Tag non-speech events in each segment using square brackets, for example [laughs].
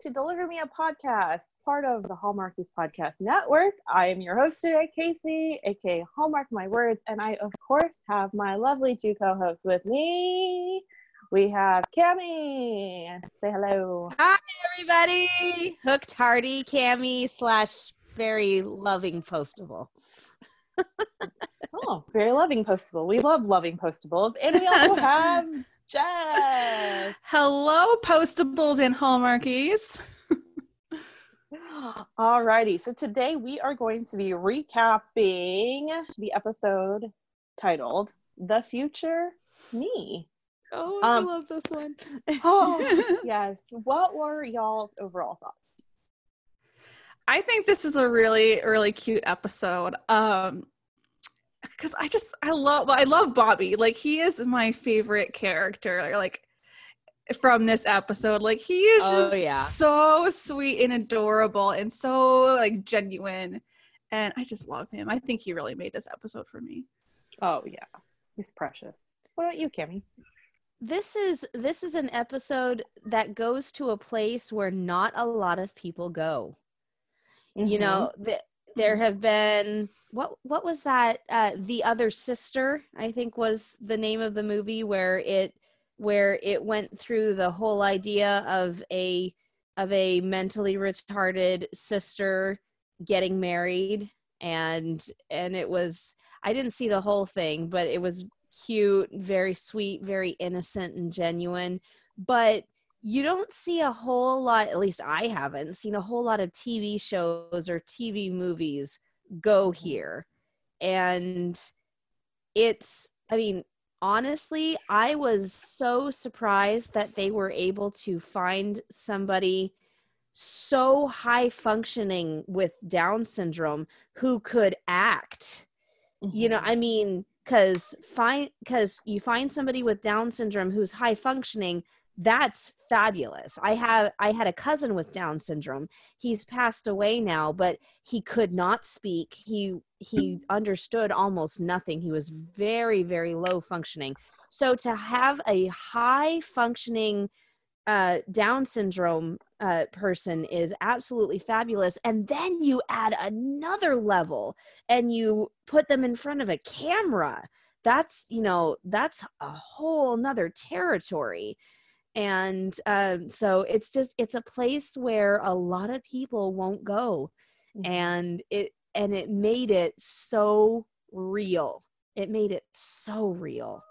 to Deliver Me a Podcast, part of the Hallmarkies Podcast Network. I am your host today, Casey, aka Hallmark My Words, and I, of course, have my lovely two co hosts with me. We have Cami. Say hello. Hi, everybody. Hooked Hardy, Cami slash very loving postable. [laughs] Oh, very loving Postable. We love loving Postables. And we also [laughs] have Jess. Hello, postables and hallmarkies. [gasps] Alrighty, so today we are going to be recapping the episode titled The Future Me. Oh, Um, I love this one. [gasps] Oh, [laughs] yes. What were y'all's overall thoughts? I think this is a really, really cute episode. Um, because I just I love I love Bobby. Like he is my favorite character. Like from this episode, like he is Oh, just yeah. so sweet and adorable and so like genuine. And I just love him. I think he really made this episode for me. Oh, yeah. He's precious. What about you, Kimmy? this is this is an episode that goes to a place where not a lot of people go. You know, mm-hmm. th- there have been what what was that? Uh, the other sister, I think, was the name of the movie where it where it went through the whole idea of a of a mentally retarded sister getting married and and it was I didn't see the whole thing, but it was cute, very sweet, very innocent and genuine. But you don't see a whole lot, at least I haven't seen a whole lot of TV shows or TV movies go mm-hmm. here. And it's, I mean, honestly, I was so surprised that they were able to find somebody so high functioning with Down syndrome who could act. You know mm-hmm. i mean because find because you find somebody with down syndrome who's high functioning that's fabulous i have i had a cousin with down syndrome he's passed away now but he could not speak he he understood almost nothing he was very very low functioning so to have a high functioning uh, Down syndrome uh, person is absolutely fabulous. And then you add another level and you put them in front of a camera. That's, you know, that's a whole nother territory. And um, so it's just, it's a place where a lot of people won't go. Mhm. And it, and it made it so real. It made it so real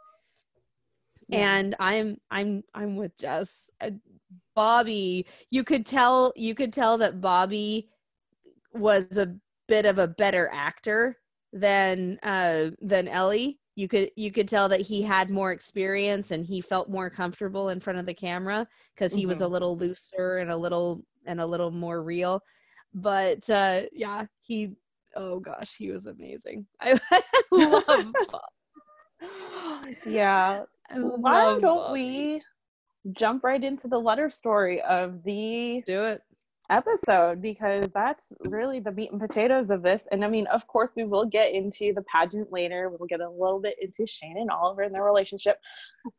Yeah. and i'm i'm i'm with jess Uh, bobby you could tell you could tell that bobby was a bit of a better actor than uh than ellie you could you could tell that he had more experience and he felt more comfortable in front of the camera because he was a little looser and a little and a little more real. But uh yeah he oh gosh he was amazing. [laughs] I love [laughs] yeah. I Why love don't Bobby. we jump right into the letter story of the do it episode because that's really the meat and potatoes of this. And I mean, of course, we will get into the pageant later. We'll get a little bit into Shane and Oliver and their relationship.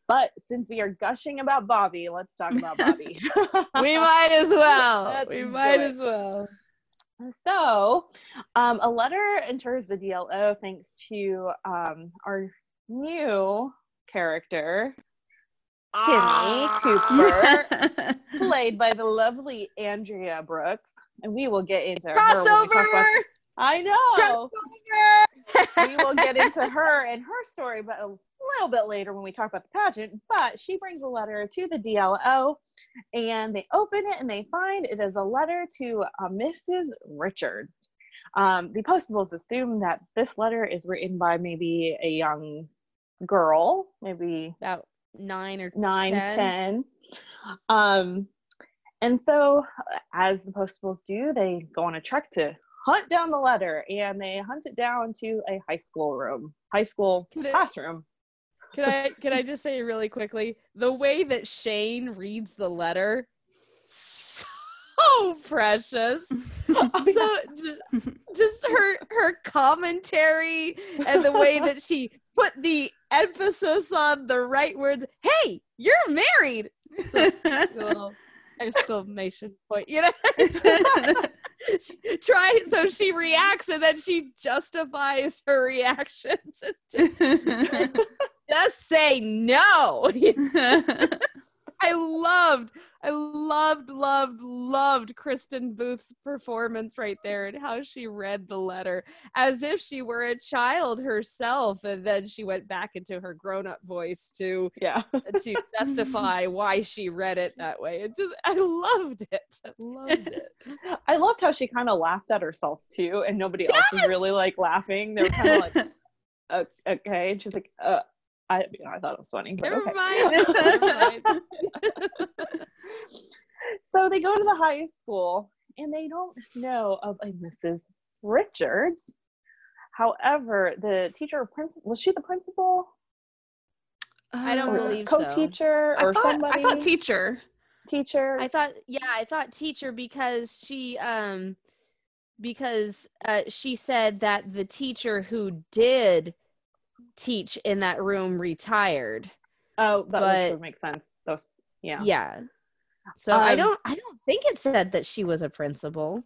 But since we are gushing about Bobby, let's talk about [laughs] Bobby. [laughs] we might as well. [laughs] We might as well. So, um, a letter enters the DLO thanks to um, our new character. Kimmy Cooper, [laughs] played by the lovely Andrea Brooks. And we will get into her. when we talk Crossover! about- I know. Crossover! we will get into [laughs] her and her story, but a little bit later when we talk about the pageant, but she brings a letter to the DLO and they open it and they find it is a letter to uh, Mrs. Richard. Um, the postables assume that this letter is written by maybe a young girl, maybe About nine or nine, ten. 10. Um, and so, as the postables do, they go on a trek to hunt down the letter and they hunt it down to a high school room, high school Can it- classroom. Can I [laughs] can I just say really quickly the way that Shane reads the letter, so [laughs] precious. [laughs] Oh, so ju- just her her commentary and the way that she put the emphasis on the right words. Hey, you're married. So, [laughs] exclamation point. You know. [laughs] [laughs] Try so she reacts and then she justifies her reactions. Just say no. I loved, I loved, loved, loved Kristin Booth's performance right there and how she read the letter as if she were a child herself, and then she went back into her grown-up voice to yeah. to justify [laughs] why she read it that way. It just, I loved it. I loved it. [laughs] I loved how she kind of laughed at herself too, and nobody else was really like laughing. They were kind of like, [laughs] okay. And she's like, uh, I, you know, I thought it was funny. But Never okay. mind. [laughs] [laughs] So they go to the high school and they don't know of a Mrs. Richards. However, the teacher principal was she the principal I don't or believe so. co-teacher I or thought, somebody? I thought teacher. teacher. I thought, yeah, I thought teacher because she, um, because uh, she said that the teacher who did teach in that room retired. oh, that but- would make sense. Those, yeah. Yeah. So I Um, don't, I don't think it said that she was a principal.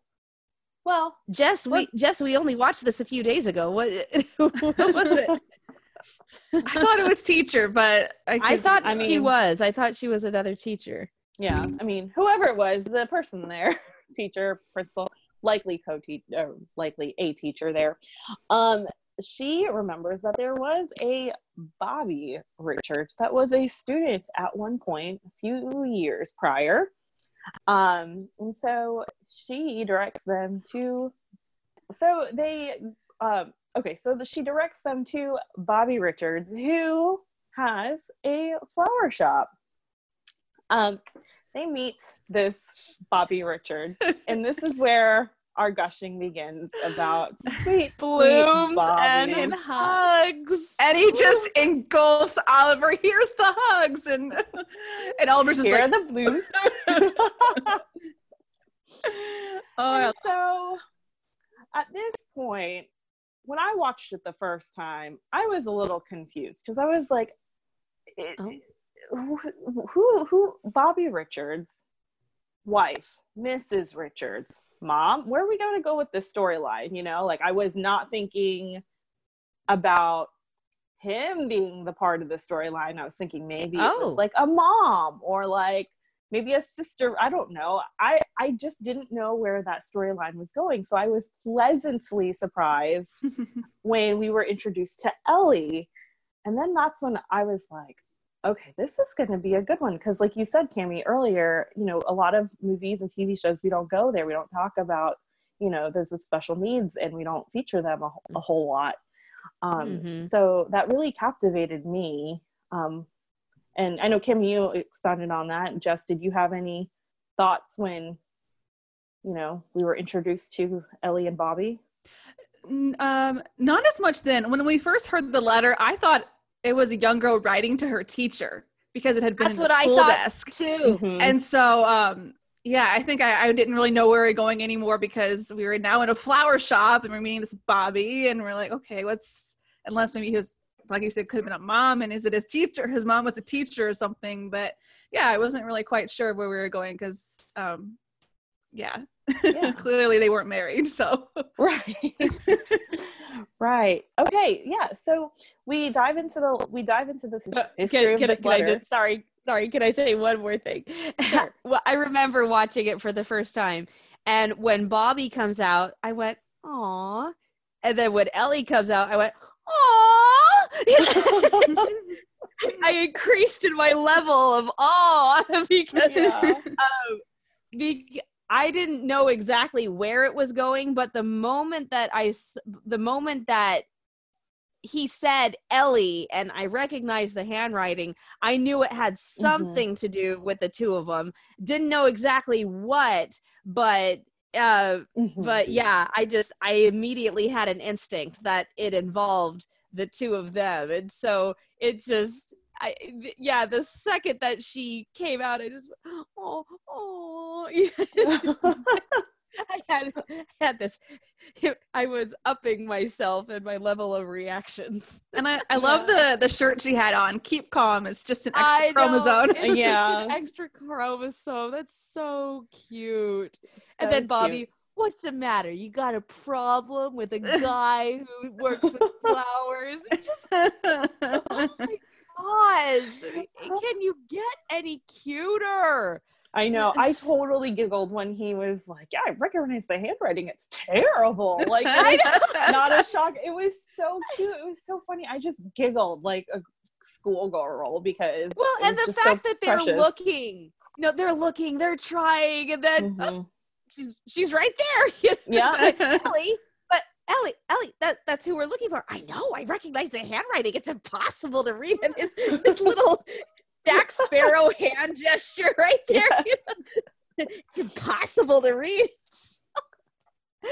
Well, Jess, we What- Jess, we only watched this a few days ago. What, [laughs] what was it? [laughs] I thought it was teacher, but I, I thought I she mean- was. I thought she was another teacher. yeah. I mean, whoever it was, the person there, [laughs] teacher, principal, likely co-teacher, or likely a teacher there. Um, she remembers that there was a Bobby Richards that was a student at one point a few years prior. Um, and so she directs them to, so they, um, okay, so the, she directs them to Bobby Richards, who has a flower shop. Um, they meet this Bobby Richards, and this is where our gushing begins about [laughs] sweet Blooms sweet and And hugs. and he just engulfs Oliver. Here's the hugs, and and Oliver's just Here are like, the blues. [laughs] oh, And so at this point, when I watched it the first time, I was a little confused because I was like, it- Oh. who, who, who, Bobby Richards, wife, Mrs. Richards, mom, where are we going to go with this storyline? You know, like I was not thinking about him being the part of the storyline. I was thinking maybe it Oh. was like a mom or like maybe a sister i don't know i i just didn't know where that storyline was going so i was pleasantly surprised [laughs] when we were introduced to ellie and then that's when i was like okay this is going to be a good one because like you said cami earlier you know a lot of movies and tv shows we don't go there we don't talk about you know those with special needs and we don't feature them a, a whole lot um, Mhm. so that really captivated me um, and I know Kim, you expounded on that. Jess, did you have any thoughts when, you know, we were introduced to Ellie and Bobby? Um, not as much then. When we first heard the letter, I thought it was a young girl writing to her teacher because it had been That's in what the school thought desk. too. Mhm. And so, um, yeah, I think I, I didn't really know where we were going anymore because we were now in a flower shop and we're meeting this Bobby, and we're like, okay, what's unless maybe he was like you said could have been a mom, and is it his teacher? His mom was a teacher or something, but yeah, I wasn't really quite sure where we were going because, um, yeah, Yeah. [laughs] clearly they weren't married, so [laughs] right. [laughs] right. Okay. Yeah. So we dive into the we dive into this Uh, history can, of can, can I just sorry sorry can i say one more thing Sure. well i remember watching it for the first time and when bobby comes out i went "Aw," and then when ellie comes out i went "Aw," I increased in my level of awe because Yeah. um, be- I didn't know exactly where it was going, but the moment that I, the moment that he said Ellie and I recognized the handwriting, I knew it had something to do with the two of them. Didn't know exactly what, but uh Mhm. but yeah, I just I immediately had an instinct that it involved the two of them. And so it just I th- yeah, the second that she came out, I just went, oh oh [laughs] I had had this I was upping myself and my level of reactions. And I, I love the the shirt she had on. Keep calm. It's just an extra know, chromosome. Yeah. an extra chromosome. That's so cute. and then Bobby, cute. what's the matter? You got a problem with a [laughs] guy who works with flowers? It just [laughs] oh my gosh. [laughs] Can you get any cuter? I know. I totally giggled when he was like, "Yeah, I recognize the handwriting. It's terrible." [laughs] Like, not a shock. It was so cute. It was so funny. I just giggled like a schoolgirl because Well, and the just so fact that they're precious. looking. No, they're looking, they're trying, and then oh, Mhm. she's she's right there. [laughs] Yeah. But Ellie, Ellie, that, that's who we're looking for. I know, I recognize the handwriting. It's impossible to read it. It's this [laughs] little Jack [laughs] Sparrow hand gesture right there. it's impossible to read. [laughs] you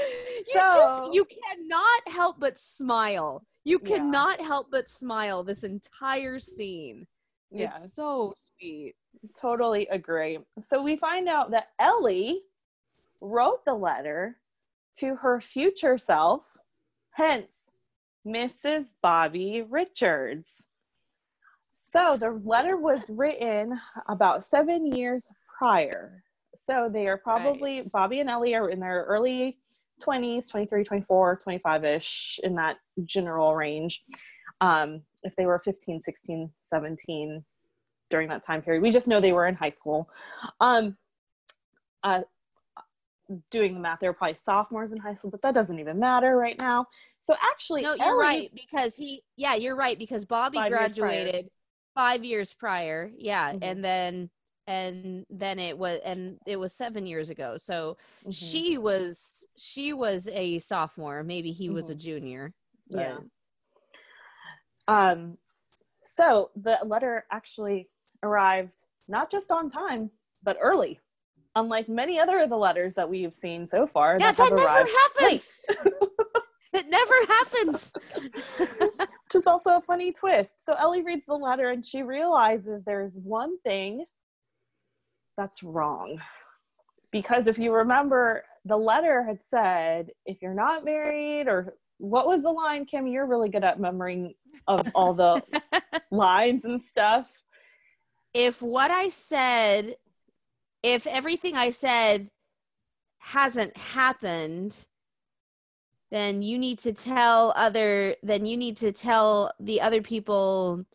So- just you cannot help but smile. You Yeah. cannot help but smile this entire scene. Yeah. It's so sweet. Totally agree. So we find out that Ellie wrote the letter to her future self, hence Mrs. Bobby Richards. So the letter was written about seven years prior. So they are probably, Right. Bobby and Ellie are in their early 20s, 23, 24, 25 ish, in that general range. Um, if they were 15, 16, 17 during that time period, we just know they were in high school. Um, uh, doing the math, they were probably sophomores in high school, but that doesn't even matter right now. So actually, No, you're Ellie- right because he. Yeah, you're right because Bobby Five years graduated five years prior. Yeah, Mhm. and then and then it was and it was seven years ago. So Mhm. she was she was a sophomore. Maybe he was a Mhm. junior. Yeah. Um, so the letter actually arrived not just on time, but early. Unlike many other of the letters that we've seen so far, Yeah, that that never happens. It never happens. [laughs] which is also a funny twist. So Ellie reads the letter and she realizes there's one thing that's wrong. Because if you remember, the letter had said, if you're not married, or what was the line, Kim? You're really good at remembering of all the [laughs] lines and stuff. if what I said, if everything I said hasn't happened, then you need to tell other, then you need to tell the other people,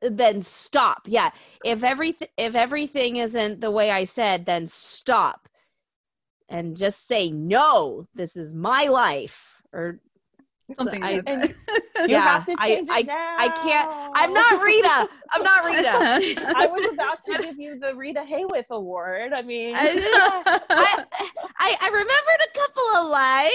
then stop. Yeah. If everything, if everything isn't the way I said, then stop and just say, no, this is my life. Or Something. I- like And that. [laughs] You Yeah, have to I- it I- now. I can't, I'm not Rita. I'm not Rita. [laughs] I was about to give you the Rita Hayworth Award. I mean, I, [laughs] I, I, I remembered a couple of lines.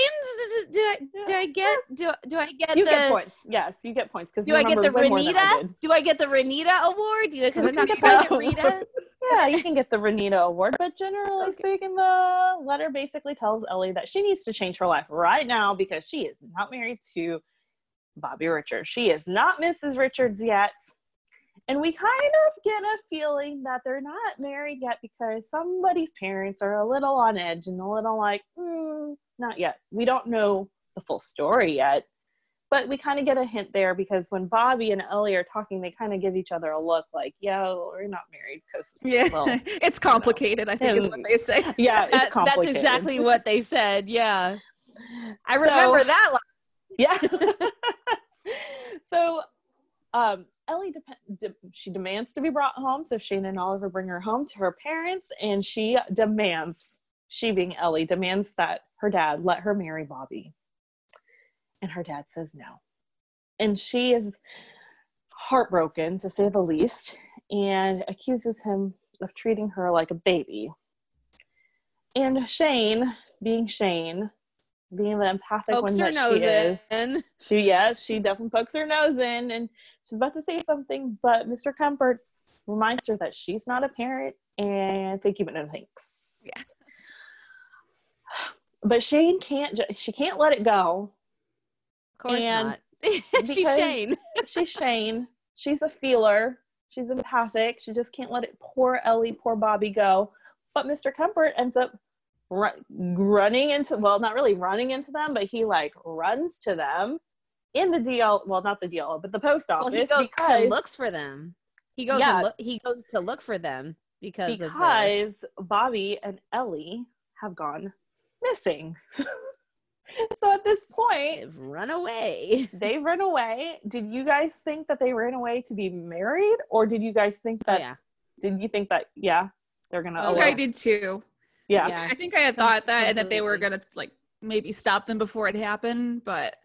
Do I, do I get do, do I get you the get points. Yes, you get points because do I get the Renita? Do I get the Renita award? Because I'm not You calling it go. Rita. Yeah, you can get the Renita Award, but generally Okay. speaking, the letter basically tells Ellie that she needs to change her life right now because she is not married to Bobby Richards. She is not Mrs. Richards yet. And we kind of get a feeling that they're not married yet because somebody's parents are a little on edge and a little like, mm, not yet. We don't know the full story yet. But we kind of get a hint there because when Bobby and Ellie are talking, they kind of give each other a look like, yo, we're not married because yeah, well, [laughs] it's complicated. I think is what they say. [laughs] yeah, it's That- that's exactly what they said. Yeah, I So- remember that. Line. [laughs] Yeah. so, um, Ellie de- she demands to be brought home. So Shane and Oliver bring her home to her parents, and she demands, she being Ellie, demands that her dad let her marry Bobby. And her dad says no. and she is heartbroken to say the least and accuses him of treating her like a baby. And Shane, being Shane, being the empathic Pokes one that she is, in. she yes, she definitely pokes her nose in, and she's about to say something, but Mr. Comforts reminds her that she's not a parent, and thank you, but no thanks. Yeah. But Shane can't. She can't let it go. Of course And not. [laughs] She's Shane. [laughs] She's Shane. She's a feeler. She's empathic. She just can't let it. Poor Ellie. Poor Bobby go. But Mr. Comfort ends up ru- running into. Well, not really running into them, but he like runs to them in the DL. Well, not the DL, but the post office. Well, he goes because to looks for them. He goes. Yeah. Look, he goes to look for them because, because. Bobby and Ellie have gone missing. [laughs] [laughs] so at this point, They've run away. [laughs] They've run away. Did you guys think that they ran away to be married, or did you guys think Oh that? yeah. Did you think that? Yeah, they're gonna. I Oh, think I did too. yeah. Yeah. I think I had thought that and that they were gonna like maybe stop them before it happened, but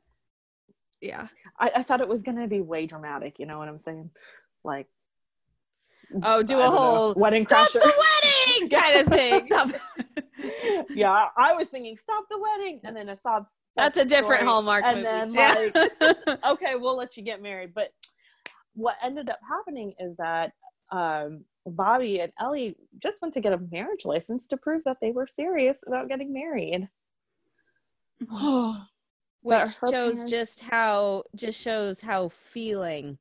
yeah. I, I thought it was gonna be way dramatic. You know what I'm saying? Like, Oh, do I a don't know, whole wedding stop crasher. the wedding [laughs] kind of thing. [laughs] Yeah, I was thinking stop the wedding, and then a sob. That's a different story, Hallmark and movie. then Yeah. [laughs] okay, we'll let you get married. But what ended up happening is that um, Bobby and Ellie just went to get a marriage license to prove that they were serious about getting married. [sighs] [sighs] which shows parents- just how just shows how feeling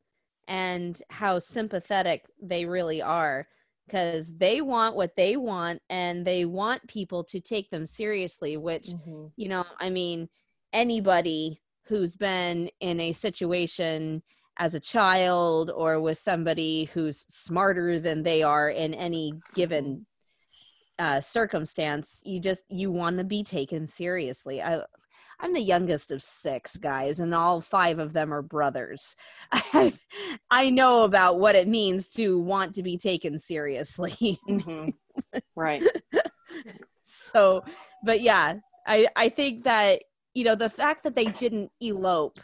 and how sympathetic they really are because they want what they want and they want people to take them seriously which Mhm. you know i mean anybody who's been in a situation as a child or with somebody who's smarter than they are in any given uh, circumstance you just you want to be taken seriously I, i'm the youngest of six guys and all five of them are brothers [laughs] I, I know about what it means to want to be taken seriously Mhm. right. [laughs] so but yeah i i think that you know the fact that they didn't elope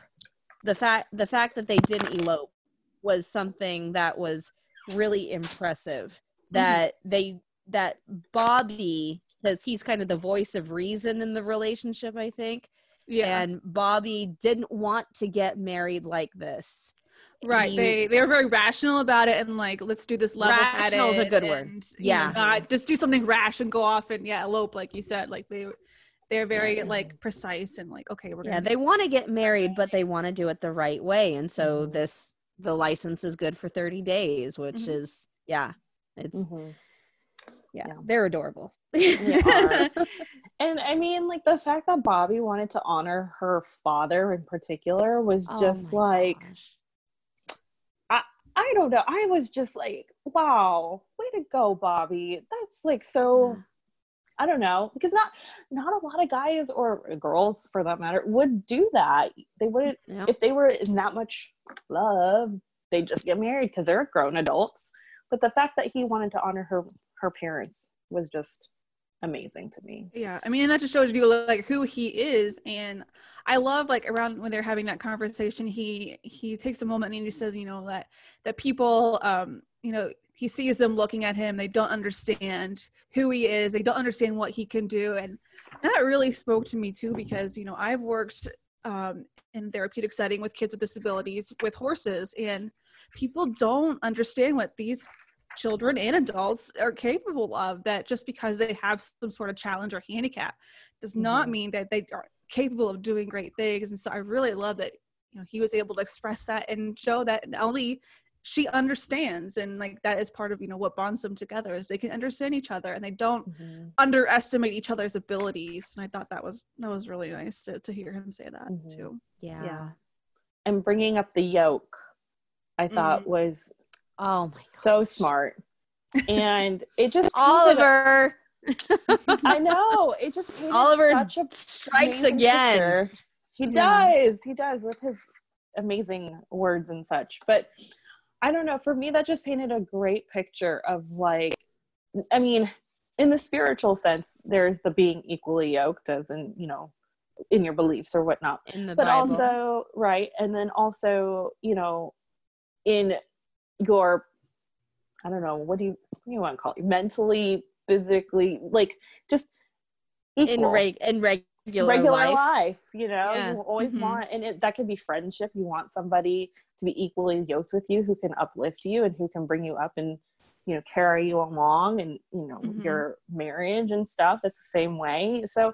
the fact the fact that they didn't elope was something that was really impressive that they that bobby because he's kind of the voice of reason in the relationship i think Yeah. and bobby didn't want to get married like this Right. He- they they were very rational about it and like let's do this level Rational is a good word. Yeah. Not just do something rash and go off and yeah, elope like you said. Like they they're very like precise and like okay, we're yeah they want to get married but they want to do it the right way and so Mhm. this the license is good for 30 days which Mhm. is yeah it's Mhm. Yeah, Yeah. they're adorable They [laughs] [laughs] and I mean, like the fact that Bobby wanted to honor her father in particular was Oh just like gosh. I don't know. I was just like, wow, way to go, Bobby. That's like so. Yeah. I don't know because not not a lot of guys or girls for that matter would do that. They wouldn't Yeah. if they were in that much love. They'd just get married because they're grown adults. But the fact that he wanted to honor her her parents was just amazing to me. Yeah, I mean, and that just shows you like who he is, and I love like around when they're having that conversation, he he takes a moment and he says, you know, that that people, um, you know, he sees them looking at him, they don't understand who he is, they don't understand what he can do, and that really spoke to me too because you know I've worked um, in therapeutic setting with kids with disabilities with horses, and people don't understand what these children and adults are capable of that just because they have some sort of challenge or handicap does not Mhm. mean that they are capable of doing great things and so i really love that you know he was able to express that and show that ellie she understands and like that is part of you know what bonds them together is they can understand each other and they don't underestimate each other's abilities and i thought that was that was really nice to, to hear him say that Mhm. too yeah. Yeah. And bringing up the yoke, I thought Mhm. was oh my so smart. [laughs] And it just oliver I [laughs] know it just oliver strikes again picture. He Yeah. does. He does with his amazing words and such. But I don't know. For me, that just painted a great picture of like, I mean, in the spiritual sense, there's the being equally yoked, as in, you know, in your beliefs or whatnot in the but Bible. also right and then also you know in your i don't know what do you what do you want to call it mentally physically like just in reg- in regular, regular life. life. you know Yeah. you always Mhm. want and it, that could be friendship you want somebody to be equally yoked with you who can uplift you and who can bring you up and you know carry you along and you know Mhm. your marriage and stuff it's the same way so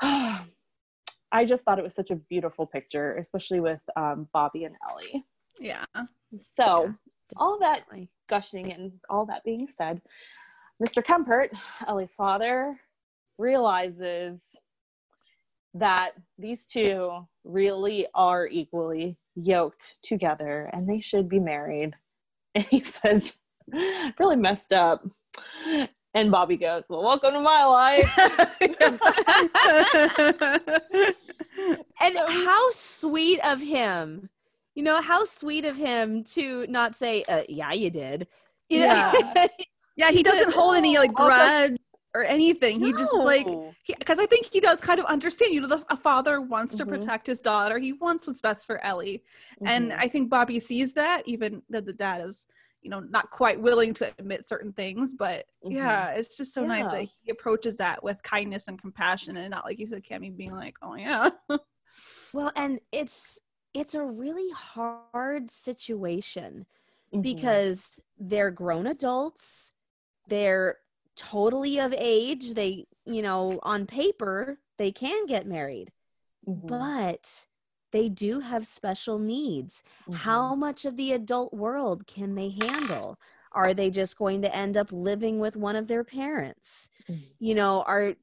[sighs] i just thought it was such a beautiful picture especially with um, bobby and ellie Yeah. so Yeah, all that gushing and all that being said mr kempert ellie's father realizes that these two really are equally yoked together and they should be married [laughs] and he says really messed up and bobby goes well welcome to my life [laughs] [laughs] And So- how sweet of him. You know, how sweet of him to not say, uh, yeah, you did. You know? yeah, [laughs] he doesn't hold any like grudge or anything. He just like No. because I think he does kind of understand. You know, the, a father wants to Mhm. protect his daughter. He wants what's best for Ellie, and Mhm. I think Bobby sees that, even that the dad is, you know, not quite willing to admit certain things. But Mhm. yeah, it's just so nice that he approaches that with kindness and compassion, and not like you said, Cami, being like, "Oh yeah, Well, and it's it's a really hard situation Mhm. because they're grown adults. They're totally of age. They, you know, on paper, they can get married, Mhm. but they do have special needs. Mhm. How much of the adult world can they handle? Are they just going to end up living with one of their parents? Mhm. You know, are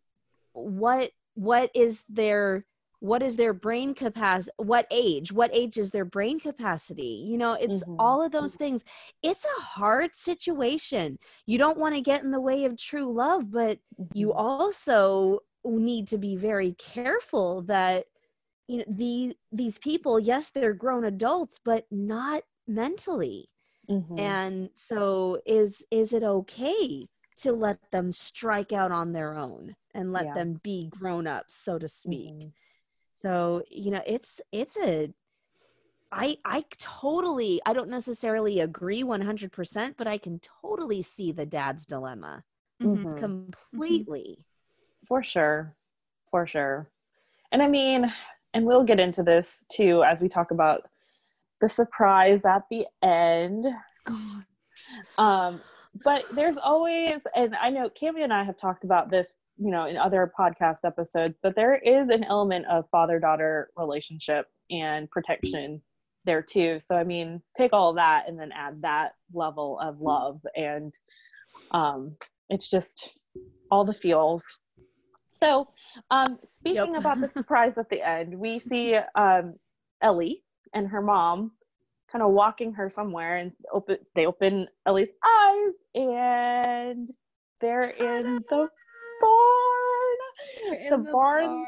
what what is their what is their brain capacity what age what age is their brain capacity you know it's Mhm. all of those things it's a hard situation you don't want to get in the way of true love but you Mhm. also need to be very careful that you know the these people yes they're grown adults but not mentally Mhm. and so is is it okay to let them strike out on their own and let Yeah. them be grown ups so to speak Mhm. So you know it's it's a i i totally i don't necessarily agree 100% but i can totally see the dad's dilemma Mhm. Mhm. completely For sure. For sure. And I mean, and we'll get into this too as we talk about the surprise at the end. God. Um, but there's always, and I know Cami and I have talked about this, you know, in other podcast episodes, but there is an element of father daughter relationship and protection there too. So, I mean, take all that and then add that level of love. And um, it's just all the feels. So, um, speaking Yep. about the [laughs] surprise at the end, we see um, Ellie and her mom kind of walking her somewhere and open they open Ellie's eyes and they're in the barn. The, barn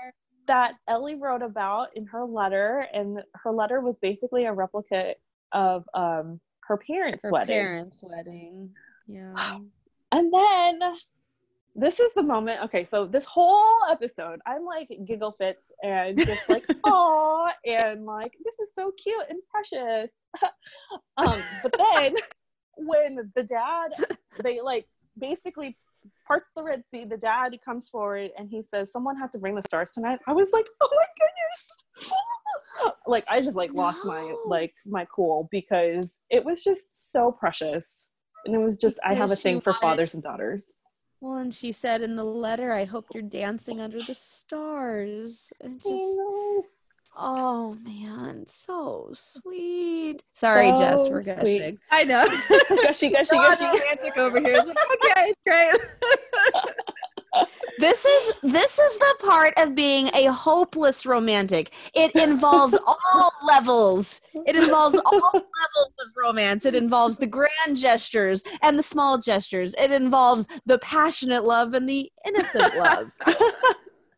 that Ellie wrote about in her letter and her letter was basically a replica of um her parents' her wedding. parents wedding yeah [sighs] And then this is the moment. Okay, so this whole episode, I'm like giggle fits and just like, [laughs] oh, and like, this is so cute and precious. [laughs] um, but then [laughs] when the dad, they like basically parts the Red Sea, the dad comes forward and he says, Someone had to bring the stars tonight. I was like, Oh my goodness. [laughs] like I just like lost my like my cool because it was just so precious. And it was just I have a thing for wanted- fathers and daughters. well and she said in the letter i hope you're dancing under the stars and just oh man so sweet sorry jess So we're sweet. gushing I know." [laughs] gushy, gushy, gushy. romantic over here. It's like, okay, it's great. [laughs] this is this is the part of being a hopeless romantic it involves [laughs] all levels it involves all levels of romance it involves the grand gestures and the small gestures it involves the passionate love and the innocent love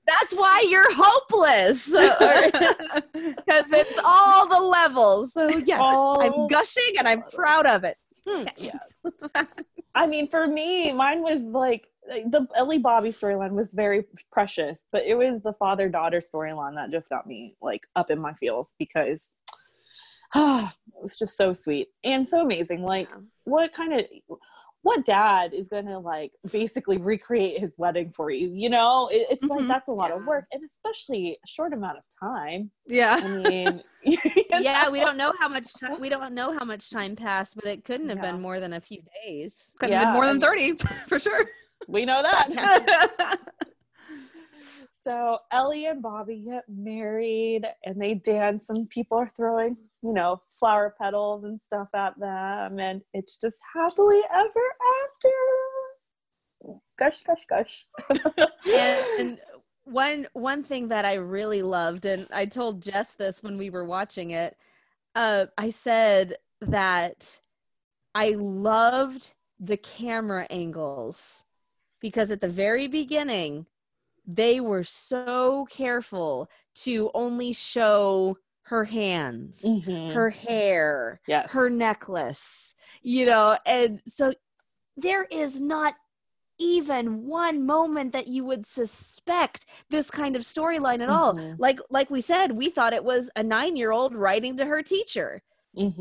that's why you're hopeless [laughs] because it's all the levels so yes All- i'm gushing and i'm proud of it Hmm. yes. [laughs] I mean, for me, mine was like the Ellie Bobby storyline was very precious, but it was the father daughter storyline that just got me like up in my feels because ah, [sighs] it was just so sweet and so amazing. Like, Yeah. what kind of what dad is gonna like basically recreate his wedding for you? You know, it, it's like Mhm. that's a lot of work, and especially a short amount of time. Yeah. I Yeah. mean, [laughs] [laughs] you yeah, we don't know how much time we don't know how much time passed, but it couldn't have Yeah. been more than a few days. Could have Yeah, been more than 30 [laughs] for sure. we know that. So Ellie and Bobby get married and they dance and people are throwing, you know, flower petals and stuff at them and it's just happily ever after. Gush gush gush. and, [laughs] and one one thing that I really loved, and I told Jess this when we were watching it, uh, I said that I loved the camera angles because at the very beginning they were so careful to only show her hands, Mhm. her hair, yes. her necklace, you know, and so there is not even one moment that you would suspect this kind of storyline at all. Mhm. Like like we said, we thought it was a 9-year-old writing to her teacher.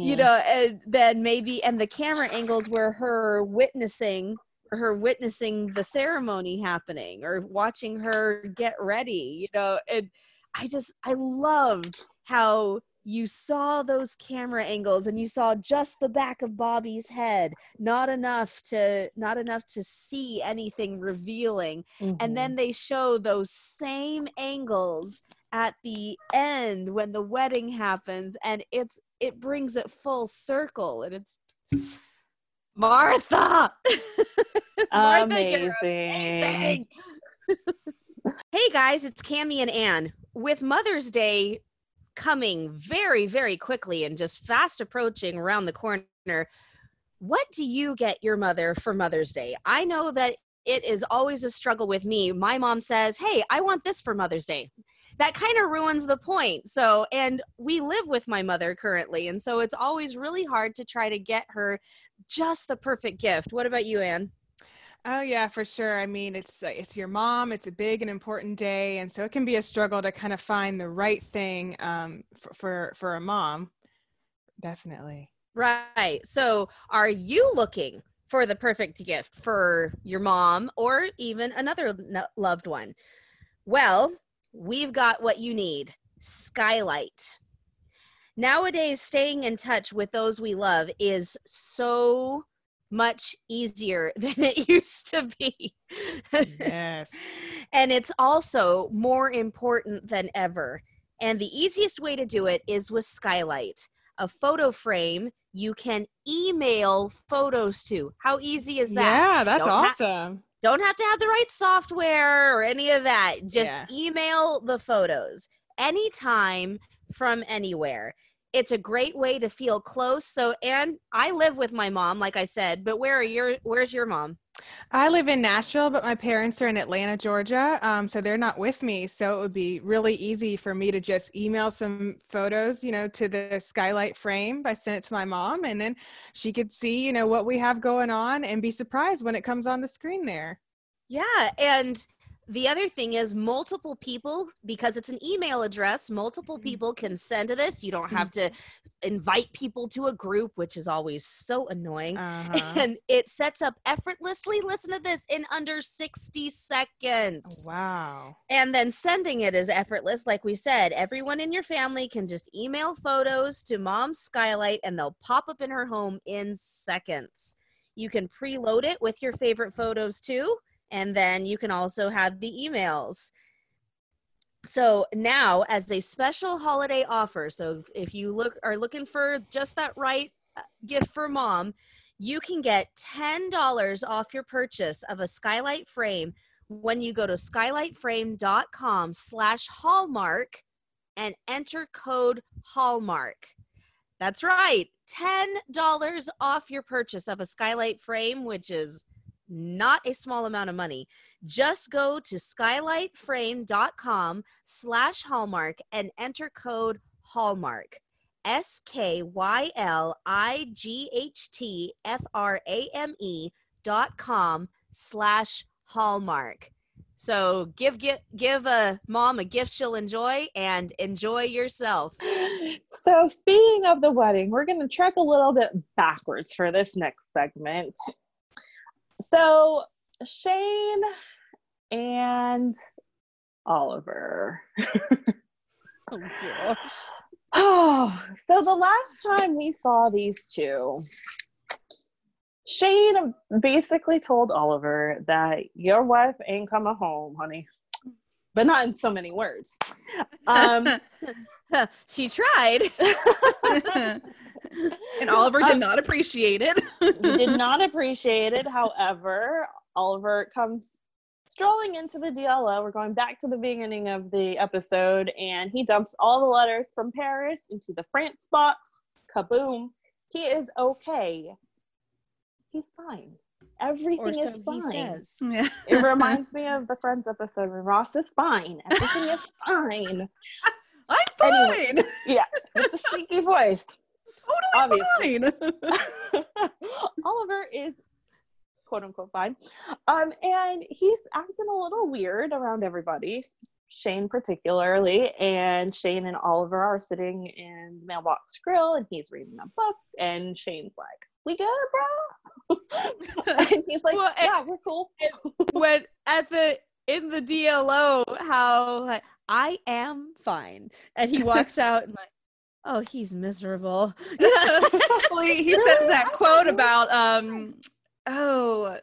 You Mhm. know, and then maybe and the camera angles were her witnessing her witnessing the ceremony happening or watching her get ready, you know, and I just I loved how you saw those camera angles and you saw just the back of Bobby's head, not enough to not enough to see anything revealing. Mhm. And then they show those same angles at the end when the wedding happens and it's it brings it full circle and it's Martha. [laughs] You're amazing. [laughs] hey guys, it's Cami and Ann. With Mother's Day coming very, very quickly and just fast approaching around the corner, what do you get your mother for Mother's Day? I know that it is always a struggle with me. My mom says, Hey, I want this for Mother's Day. That kind of ruins the point. So, and we live with my mother currently. And so it's always really hard to try to get her just the perfect gift. What about you, Ann? Oh yeah, for sure. I mean, it's uh, it's your mom. It's a big and important day, and so it can be a struggle to kind of find the right thing um, for, for for a mom. Definitely. Right. So, are you looking for the perfect gift for your mom or even another loved one? Well, we've got what you need Skylight. Nowadays, staying in touch with those we love is so much easier [laughs] than it used to be. Yes. [laughs] and it's also more important than ever. And the easiest way to do it is with Skylight, a photo frame you can email photos to. How easy is that? Yeah, that's Don't ha- awesome. Don't have to have the right software or any of that. Just Yeah. email the photos anytime from anywhere. It's a great way to feel close. So, and I live with my mom, like I said, but where are your, where's your mom? I live in Nashville, but my parents are in Atlanta, Georgia. Um, so they're not with me. So it would be really easy for me to just email some photos, you know, to the skylight frame. I sent it to my mom, and then she could see, you know, what we have going on and be surprised when it comes on the screen there. Yeah, and the other thing is multiple people because it's an email address, multiple Mhm. people can send to this. You don't have to invite people to a group, which is always so annoying. Uh-huh. And it sets up effortlessly, listen to this, in under 60 seconds. wow. And then sending it is effortless. Like we said, everyone in your family can just email photos to mom skylight and they'll pop up in her home in seconds. You can preload it with your favorite photos too. And then you can also have the emails. So now, as a special holiday offer, so if you look are looking for just that right uh, gift for mom, you can get $10 off your purchase of a skylight frame when you go to skylightframe.com slash hallmark and enter code hallmark that's right $10 off your purchase of a skylight frame which is not a small amount of money just go to skylightframe.com slash hallmark and enter code hallmark S K Y L I G H T F R A M E dot com slash Hallmark. So give give give a mom a gift she'll enjoy and enjoy yourself. So, speaking of the wedding, we're going to trek a little bit backwards for this next segment. So, Shane and Oliver. [laughs] Oh gosh. Oh, so the last time we saw these two, Shane basically told Oliver that your wife ain't coming home, honey. But not in so many words. Um, [laughs] she tried. [laughs] [laughs] and Oliver did Um, not appreciate it. did [laughs] not appreciate it. However, Oliver comes strolling into the DLO. We're going back to the beginning of the episode, and he dumps all the letters from Paris into the France box. Kaboom. He is okay. He's fine. Everything is so he fine. Yeah. It reminds me of the Friends episode when Ross is fine. Everything is [laughs] fine. I'm Anyway. fine. With the squeaky voice. Totally Obviously. fine. [laughs] Oliver is quote unquote fine. Um, and he's acting a little weird around everybody, Shane particularly. And Shane and Oliver are sitting in the mailbox grill and he's reading a book. And Shane's like, We good, bro? [laughs] and he's like, Well, and- Yeah, we're cool. when at the in the DLO, how like I am fine, and he walks [laughs] out and like, oh, he's miserable. [laughs] well, he, he says [laughs] that quote about um oh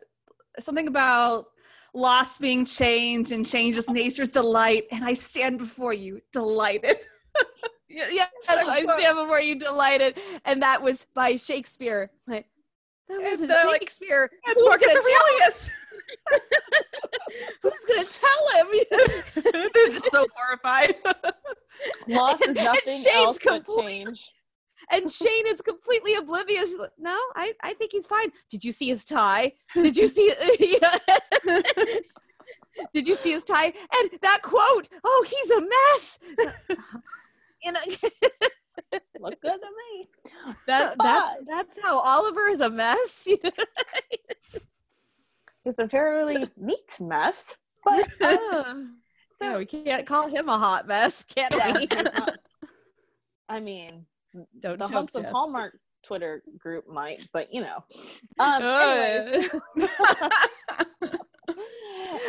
something about loss being change and change is nature's delight and i stand before you delighted [laughs] Yeah, yes, I stand before you delighted, and that was by Shakespeare. Like, that wasn't like, Shakespeare. it's Who's marcus aurelius Who's gonna tell him? they're just so horrified Loss And- and nothing else but change. and Shane is completely oblivious. She's like, no, I, I think he's fine. Did you see his tie? Did you see? [laughs] Did you see his tie? And that quote. Oh, he's a mess. [laughs] you know, Look good to me. that that's that's how Oliver is a mess. [laughs] It's a fairly neat mess. But uh, Oh. no, we can't call him a hot mess, [laughs] can Yeah, we? not- [laughs] I mean, Don't the Hunts of Hallmark Twitter group might, but you know. [laughs] Um, anyways,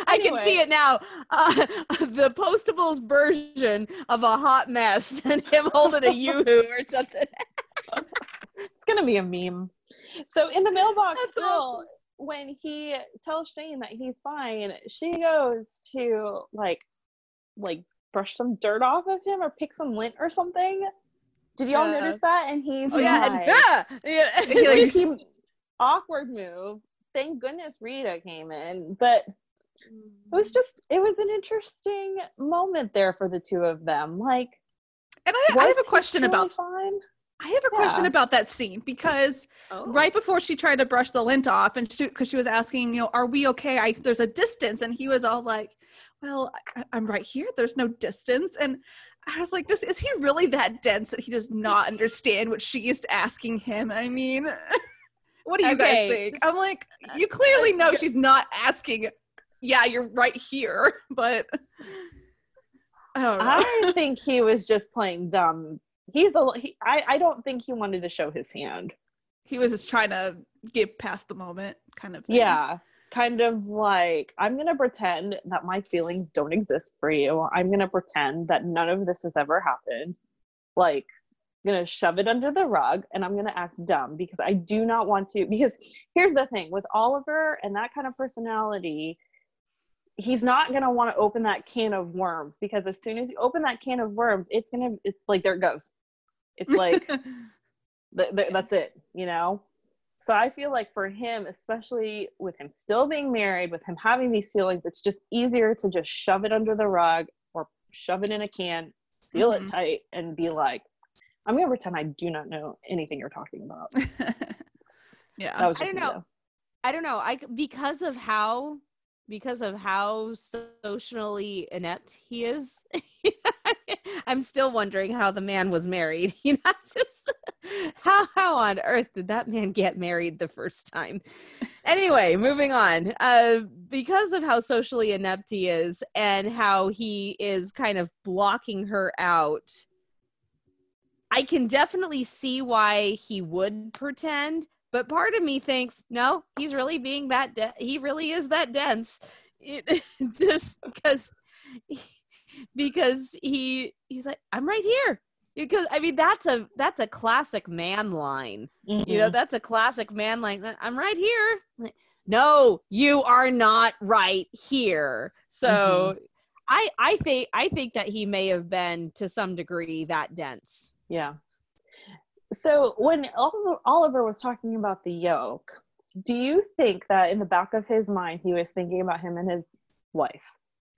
I can see it now. Uh, the postables version of a hot mess and him holding a yoo-hoo or something. It's gonna be a meme. So in the mailbox That's girl, awesome. when he tells Shane that he's fine, she goes to like, like brush some dirt off of him or pick some lint or something. Did y'all Yeah. notice that? And he's Oh yeah, like, and, ah! yeah. [laughs] He, like- he, awkward move. Thank goodness Rita came in, but it was just it was an interesting moment there for the two of them. Like, and I, I have a question about fine. I have a question about that scene because Oh. right before she tried to brush the lint off and because she, was asking you know are we okay I, there's a distance and he was all like well I, i'm right here there's no distance and i was like is he really that dense that he does not understand what she is asking him i mean [laughs] what do you Okay. guys think i'm like uh, you clearly uh, know she's not asking yeah you're right here [laughs] but i don't know I think he was just playing dumb. He's a he, I I don't think he wanted to show his hand. he was just trying to get past the moment kind of thing. Yeah. Kind of like, I'm going to pretend that my feelings don't exist for you. I'm going to pretend that none of this has ever happened. Like, I'm going to shove it under the rug and I'm going to act dumb because I do not want to. Because here's the thing with Oliver and that kind of personality, he's not going to want to open that can of worms because as soon as you open that can of worms, it's going to, it's like, there it goes. It's like, [laughs] th- th- that's it, you know? So I feel like for him, especially with him still being married, with him having these feelings, it's just easier to just shove it under the rug or shove it in a can, seal Mhm. it tight, and be like, I'm going to pretend I do not know anything you're talking about. [laughs] yeah That was I don't know. though. I don't know. I because of how because of how socially inept he is. [laughs] I'm still wondering how the man was married. [laughs] You know, just [laughs] how how on earth did that man get married the first time? Anyway, moving on. Uh, because of how socially inept he is and how he is kind of blocking her out, I can definitely see why he would pretend. But part of me thinks, no, he's really being that. De- he really is that dense. It, [laughs] just because, because he he's like, I'm right here because I mean that's a that's a classic man line. Mm-hmm. You know, mm-hmm. that's a classic man line. I'm right here. No, you are not right here. So mm-hmm. I I think I think that he may have been to some degree that dense. Yeah. So when Oliver was talking about the yoke, do you think that in the back of his mind he was thinking about him and his wife?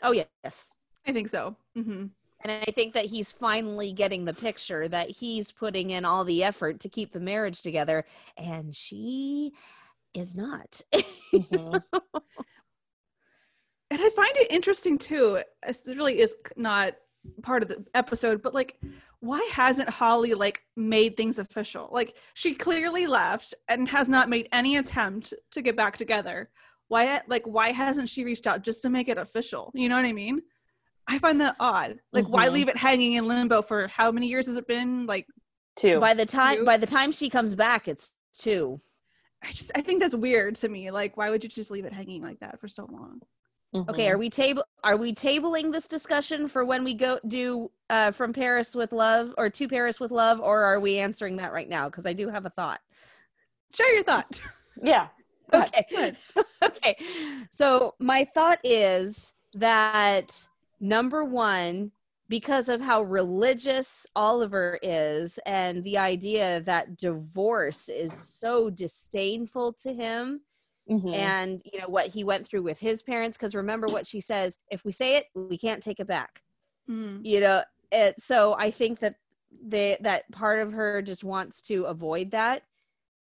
Oh yes, I think so. Mm-hmm. And I think that he's finally getting the picture that he's putting in all the effort to keep the marriage together, and she is not. Mm-hmm. [laughs] and I find it interesting too. This really is not part of the episode, but like, why hasn't Holly like made things official? Like, she clearly left and has not made any attempt to get back together. Why, like, why hasn't she reached out just to make it official? You know what I mean? I find that odd. Like, mm-hmm. why leave it hanging in limbo for how many years has it been? Like two. By the time two? by the time she comes back, it's two. I just I think that's weird to me. Like, why would you just leave it hanging like that for so long? Mm-hmm. Okay, are we table are we tabling this discussion for when we go do uh from Paris with love or to Paris with love, or are we answering that right now? Because I do have a thought. Share your thought. [laughs] yeah. Okay. [laughs] okay. So my thought is that number one, because of how religious Oliver is and the idea that divorce is so disdainful to him. Mm-hmm. And you know what he went through with his parents, because remember what she says: if we say it, we can't take it back. Mm. You know, it, so I think that they that part of her just wants to avoid that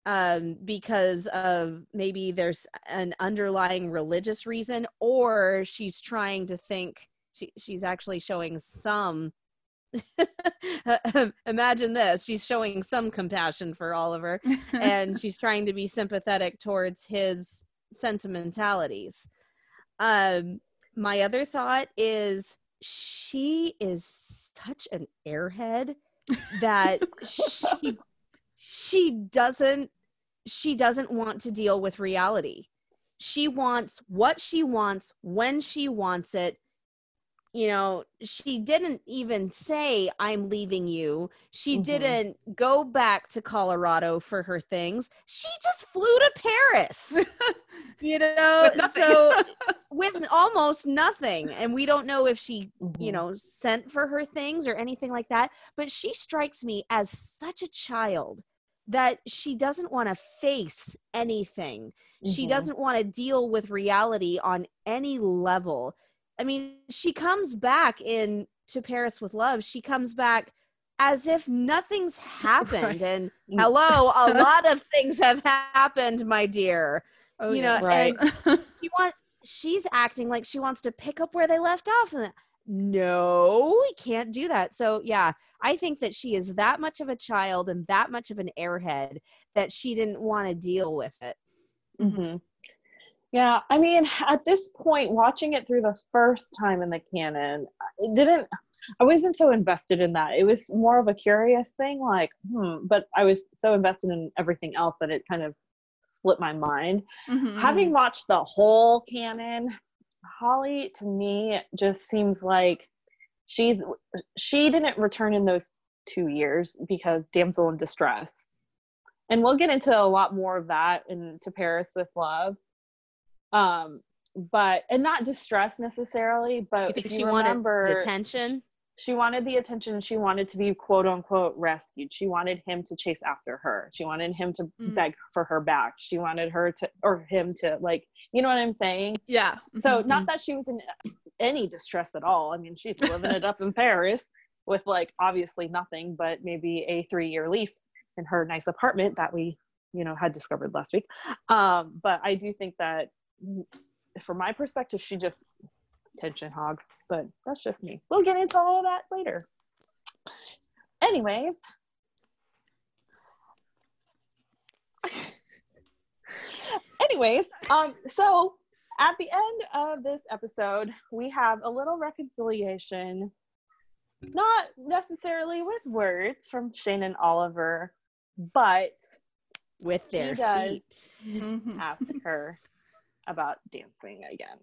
um, because of maybe there's an underlying religious reason, or she's trying to think she she's actually showing some [laughs] imagine this she's showing some compassion for oliver and [laughs] she's trying to be sympathetic towards his sentimentalities. Um my other thought is she is such an airhead that she she doesn't she doesn't want to deal with reality. She wants what she wants when she wants it you know, she didn't even say, I'm leaving you. She mm-hmm. didn't go back to Colorado for her things. She just flew to Paris, [laughs] you know, with so [laughs] with almost nothing. And we don't know if she, mm-hmm. you know, sent for her things or anything like that. But she strikes me as such a child that she doesn't want to face anything. Mm-hmm. She doesn't want to deal with reality on any level I mean, she comes back in to Paris with Love. She comes back as if nothing's [laughs] happened. Right. And hello, a [laughs] lot of things have happened, my dear. Oh, you know, right. and [laughs] she want she's acting like she wants to pick up where they left off. And no, we can't do that. So yeah, I think that she is that much of a child and that much of an airhead that she didn't want to deal with it. Mm-hmm. Yeah, I mean, at this point, watching it through the first time in the canon, it didn't. I wasn't so invested in that. It was more of a curious thing, like, hmm. But I was so invested in everything else that it kind of slipped my mind. Mm-hmm. Having watched the whole canon, Holly to me just seems like she's she didn't return in those two years because damsel in distress, and we'll get into a lot more of that in To Paris with Love um but and not distress necessarily but you think she remember, wanted attention? she, she wanted the attention. She wanted to be quote unquote rescued. She wanted him to chase after her. She wanted him to mm. beg for her back. She wanted her to or him to like you know what i'm saying? Yeah. So mm-hmm. not that she was in any distress at all. I mean she's living it up in paris with like obviously nothing but maybe a three year lease in her nice apartment that we you know had discovered last week. Um but i do think that from my perspective, she just tension hog, but that's just me. We'll get into all that later. Anyways, [laughs] Anyways, um, so at the end of this episode, we have a little reconciliation, not necessarily with words from Shane and Oliver, but with their feet. after her [laughs] about dancing again.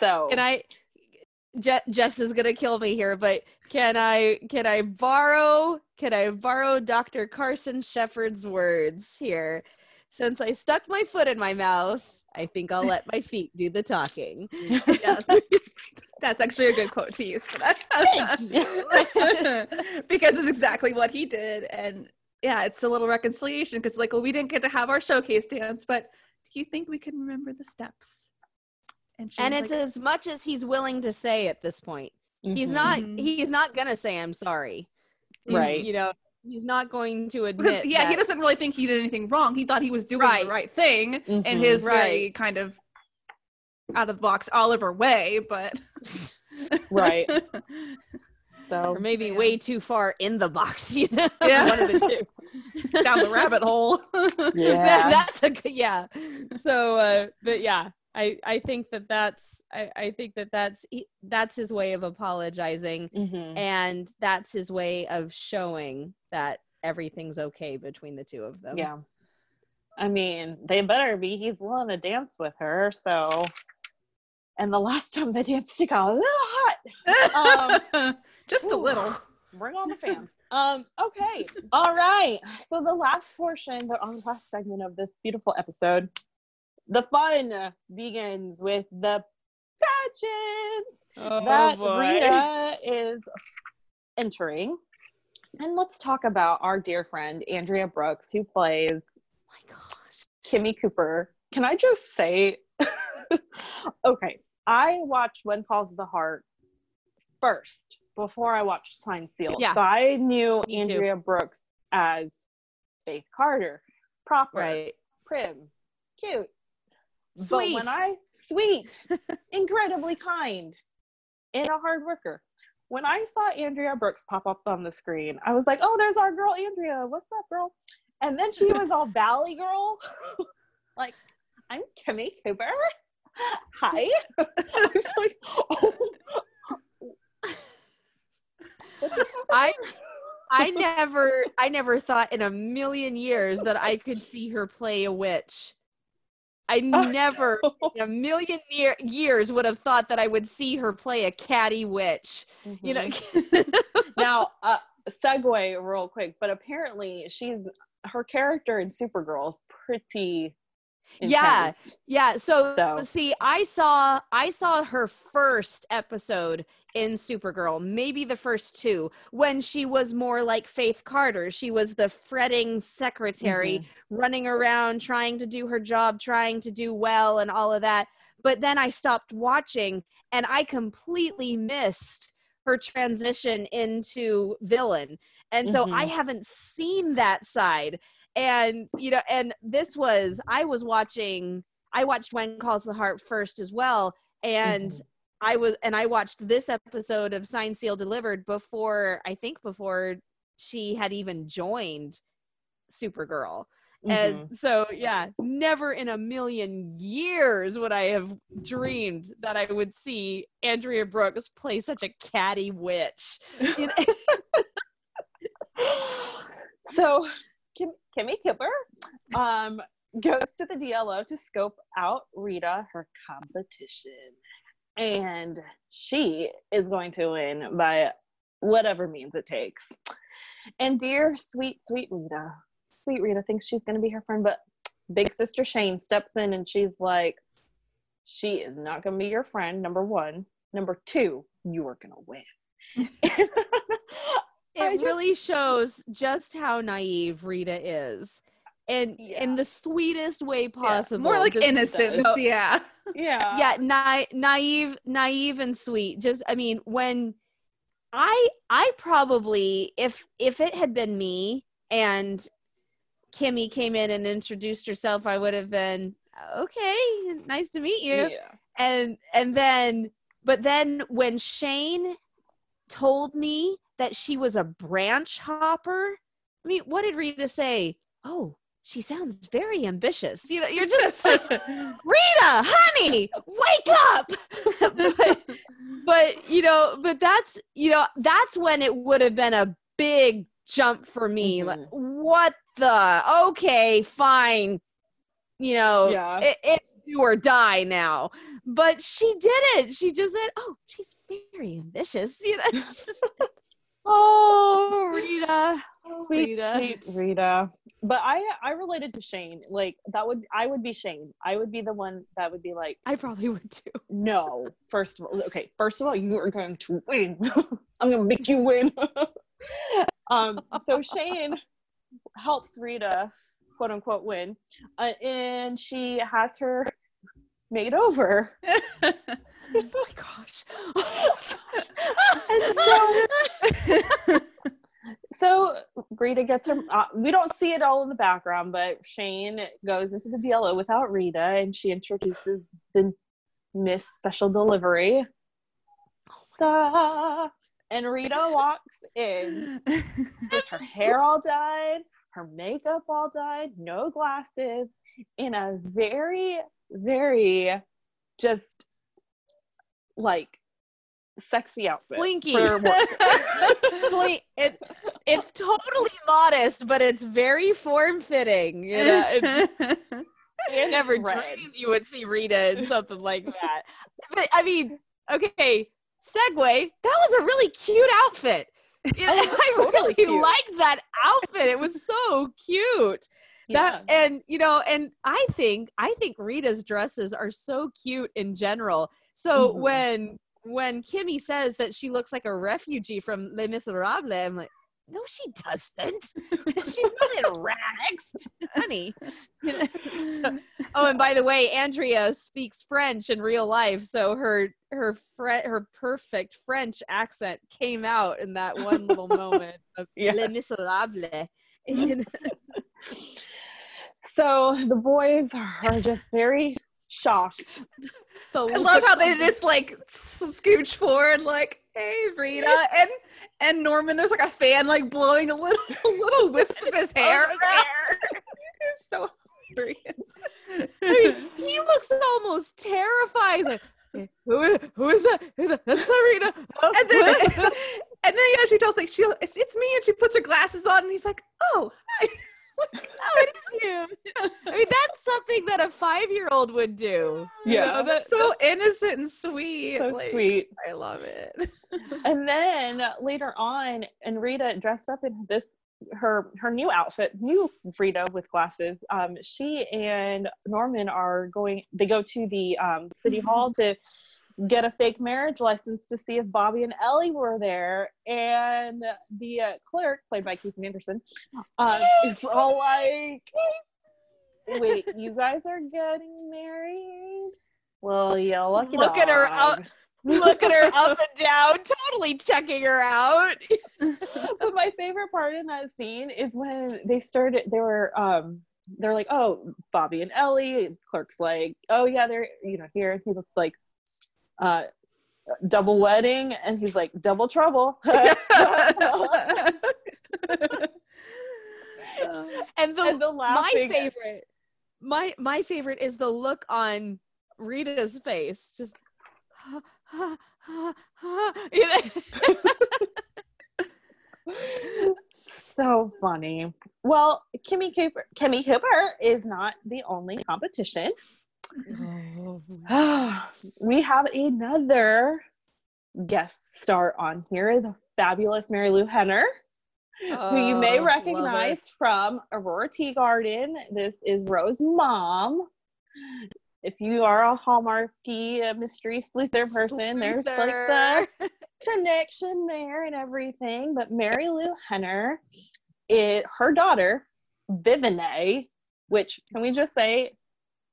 So Can I? Je- Jess is gonna kill me here, but can I? Can I borrow? Can I borrow Dr. Carson Shepherd's words here? Since I stuck my foot in my mouth, I think I'll let my feet do the talking. [laughs] Yes. That's actually a good quote to use for that. [laughs] because it's exactly what he did. And yeah, it's a little reconciliation because, like, well, we didn't get to have our showcase dance, but you think we can remember the steps? and Shane's it's like, as much as he's willing to say at this point. He's Mhm. not. Mhm. He's not gonna say I'm sorry. Right. You know, he's not going to admit. because, admit. yeah, he doesn't really think he did anything wrong. He thought he was doing Right. the right thing in Mhm. his very Right. kind of out of the box Oliver way, but Right. [laughs] So or maybe Yeah. way too far in the box. [laughs] You know, Yeah. one of the two. [laughs] down the rabbit hole. [laughs] Yeah. That- that's a good yeah so uh but yeah i i think that that's i i think that that's he- that's his way of apologizing Mhm. and that's his way of showing that everything's okay between the two of them Yeah. I mean, they better be. He's willing to dance with her. So, and the last time they danced, it got a little hot. Um, Just a little. Bring on the [laughs] fans. um, okay. All right. So the last portion, the on the last segment of this beautiful episode, the fun begins with the pageant oh, that boy. Rita is entering. And let's talk about our dear friend Andrea Brooks, who plays my gosh Kimmy Cooper. Can I just say, [laughs] okay, I watched When Calls the Heart first before I watched Sign Sealed. Yeah. So I knew Me too. Andrea Brooks as Faith Carter, proper, right prim, cute. sweet. But when I sweet, [laughs] incredibly kind, and a hard worker. When I saw Andrea Brooks pop up on the screen, I was like, "Oh, there's our girl Andrea. What's up, girl?" And then she was all Valley girl, [laughs] like, "I'm Kimmy Cooper. [laughs] Hi." I was like, "Oh." What just happened I- i never i never thought in a million years that i could see her play a witch. I [laughs] never in a million year, years would have thought that I would see her play a catty witch. You know, [laughs] now uh segue real quick but apparently she's her character in supergirl is pretty Yeah. yeah. So, So- see, I saw I saw her first episode in Supergirl, maybe the first two, when she was more like Faith Carter. She was the fretting secretary Mm-hmm. running around trying to do her job, trying to do well, and all of that. But then I stopped watching and I completely missed her transition into villain. And so I Mhm. haven't seen that side. And, you know, and this was, I was watching, I watched When Calls the Heart first as well. And Mhm. I was, and I watched this episode of Sign Seal Delivered before, I think before she had even joined Supergirl. Mhm. And so, yeah, never in a million years would I have dreamed that I would see Andrea Brooks play such a catty witch. [laughs] You know? [laughs] so Kim, kimmy cooper um goes to the dlo to scope out rita her competition. And she is going to win by whatever means it takes. And dear sweet sweet rita sweet rita thinks she's going to be her friend but big sister shane steps in and she's like she is not going to be your friend number one. Number two you are going to win [laughs] [laughs] it just- really shows just how naive Rita is. And Yeah. in the sweetest way possible. More like Just- innocence, No, [laughs] yeah. yeah yeah na- naive naive and sweet just i mean when i i probably if if it had been me and kimmy came in and introduced herself i would have been okay nice to meet you yeah and and then but then when shane told me that she was a branch hopper i mean what did rita say oh she sounds very ambitious. You know, you're just like, [laughs] Rita, honey, wake up. [laughs] but, but, you know, but that's, you know, that's when it would have been a big jump for me. Mhm. Like, what the? Okay, fine. You know, Yeah. it, it's do or die now. But she didn't. She just said, oh, she's very ambitious. [laughs] You know, it's just, oh, Rita. Sweet Rita. sweet rita but i i related to shane like that would i would be shane i would be the one that would be like I probably would too. no first of all okay first of all you are going to win [laughs] i'm gonna make you win [laughs] um so shane helps rita quote unquote win uh, and she has her made over [laughs] Oh my gosh. [laughs] Oh my gosh. [laughs] so Rita gets her. Uh, we don't see it all in the background, but Shane goes into the DLO without Rita, and she introduces the Miss Special Delivery. Da. And Rita walks in [laughs] with her hair all dyed, her makeup all dyed, no glasses, in a very, very just like sexy outfit. Slinky. for work. [laughs] It, it's totally modest, but it's very form fitting. You know, It's- [laughs] And never red. dreamed you would see Rita in something like that. But I mean, okay, segue. That was a really cute outfit. [laughs] You I totally really cute. liked that outfit. It was so cute. That Yeah. and you know, and I think I think Rita's dresses are so cute in general. So Mhm. when when Kimmy says that she looks like a refugee from Les Miserables, I'm like, no, she doesn't. [laughs] She's not in rags, [laughs] honey. [laughs] So- oh, and by the way, Andrea speaks French in real life, so her her fre- her perfect French accent came out in that one little moment of Yes. Les Miserables. And- So the boys are just very shocked. the I love how they just like scooch forward, like, "Hey, Rita," and and Norman. There's like a fan like blowing a little [laughs] a little wisp of his [laughs] hair. Of his around. [laughs] He's so hilarious. I mean, he looks almost terrified. Like, "Eh, who is who is that? Who's that? That's Sarita. Oh, and then and then yeah, she tells like she it's, it's me, and she puts her glasses on, and he's like, "Oh, hi." Oh, it is you. I mean, that's something that a five-year-old would do. You Yes. know, that- so innocent and sweet. So like, sweet. I love it. [laughs] And then later on, and Rita dressed up in this her her new outfit, new Rita with glasses. Um, she and Norman are going. They go to the um, city hall to get a fake marriage license to see if Bobby and Ellie were there. And the uh, clerk, played by Casey Anderson, um, is all like, "Wait, you guys are getting married? Well, yeah, lucky Look at her dog." up- Look at her up [laughs] and down, totally checking her out. [laughs] but my favorite part in that scene is when they started they were um they're like oh bobby and ellie clerk's like oh yeah they're you know here he was like uh double wedding and he's like double trouble [laughs] [laughs] And the, and the my favorite, my my favorite is the look on Rita's face, just. You [laughs] know? so funny well kimmy cooper kimmy cooper is not the only competition [sighs] we have another guest star on here the fabulous marilu henner who you may Oh, recognize from Aurora Teagarden. This is Roe's Mom. If you are a Hallmarky uh, mystery sleuther person, there's like the [laughs] connection there and everything. But Marilu Henner, it, her daughter, Vivine, which can we just say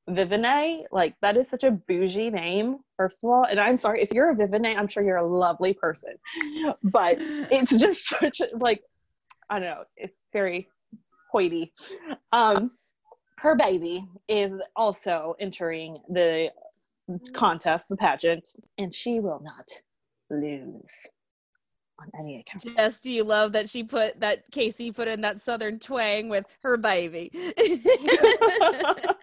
Vivine? Like that is such a bougie name, first of all. And I'm sorry, if you're a Vivine, I'm sure you're a lovely person. But [laughs] it's just such a like I don't know, it's very hoity. Um her baby is also entering the contest, the pageant, and she will not lose. on any account. Jess, do you love that she put that Casey put in that southern twang with her baby? [laughs] [laughs]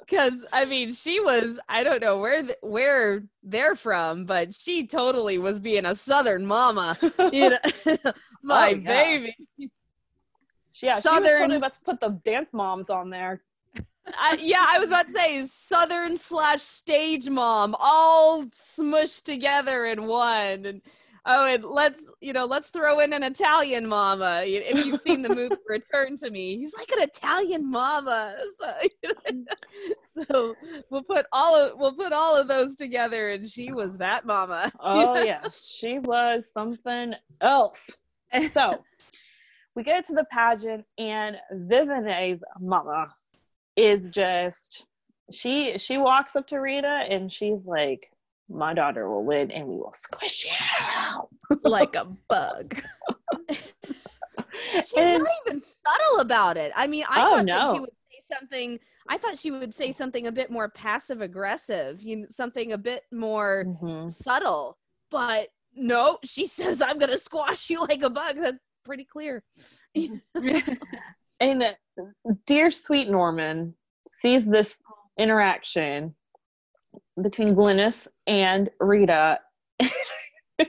Because I mean, she was I don't know where th- where they're from, but she totally was being a southern mama. You know, [laughs] oh, [laughs] my Oh, yeah. baby. yeah, she was Southern- totally about to put the dance moms on there. I, yeah, I was about to say southern slash stage mom, all smushed together in one. And oh, and let's you know, let's throw in an Italian mama. If you've seen the movie [laughs] Return to Me, he's like an Italian mama. [laughs] So, you know, [laughs] so we'll put all of we'll put all of those together, and she was that mama. Oh yeah she was something else. So we get to the pageant, and Vivine's mama is just she she walks up to Rita and she's like, "My daughter will win, and we will squish you." like a [laughs] bug. [laughs] She's And- not even subtle about it. I mean, I Oh, thought that she would say something. I thought she would say something a bit more passive aggressive, you know, something a bit more Mhm. subtle. But no, she [laughs] says, "I'm gonna squash you like a bug." That's pretty clear. And uh, dear sweet Norman sees this interaction between Glynis and Rita. [laughs] he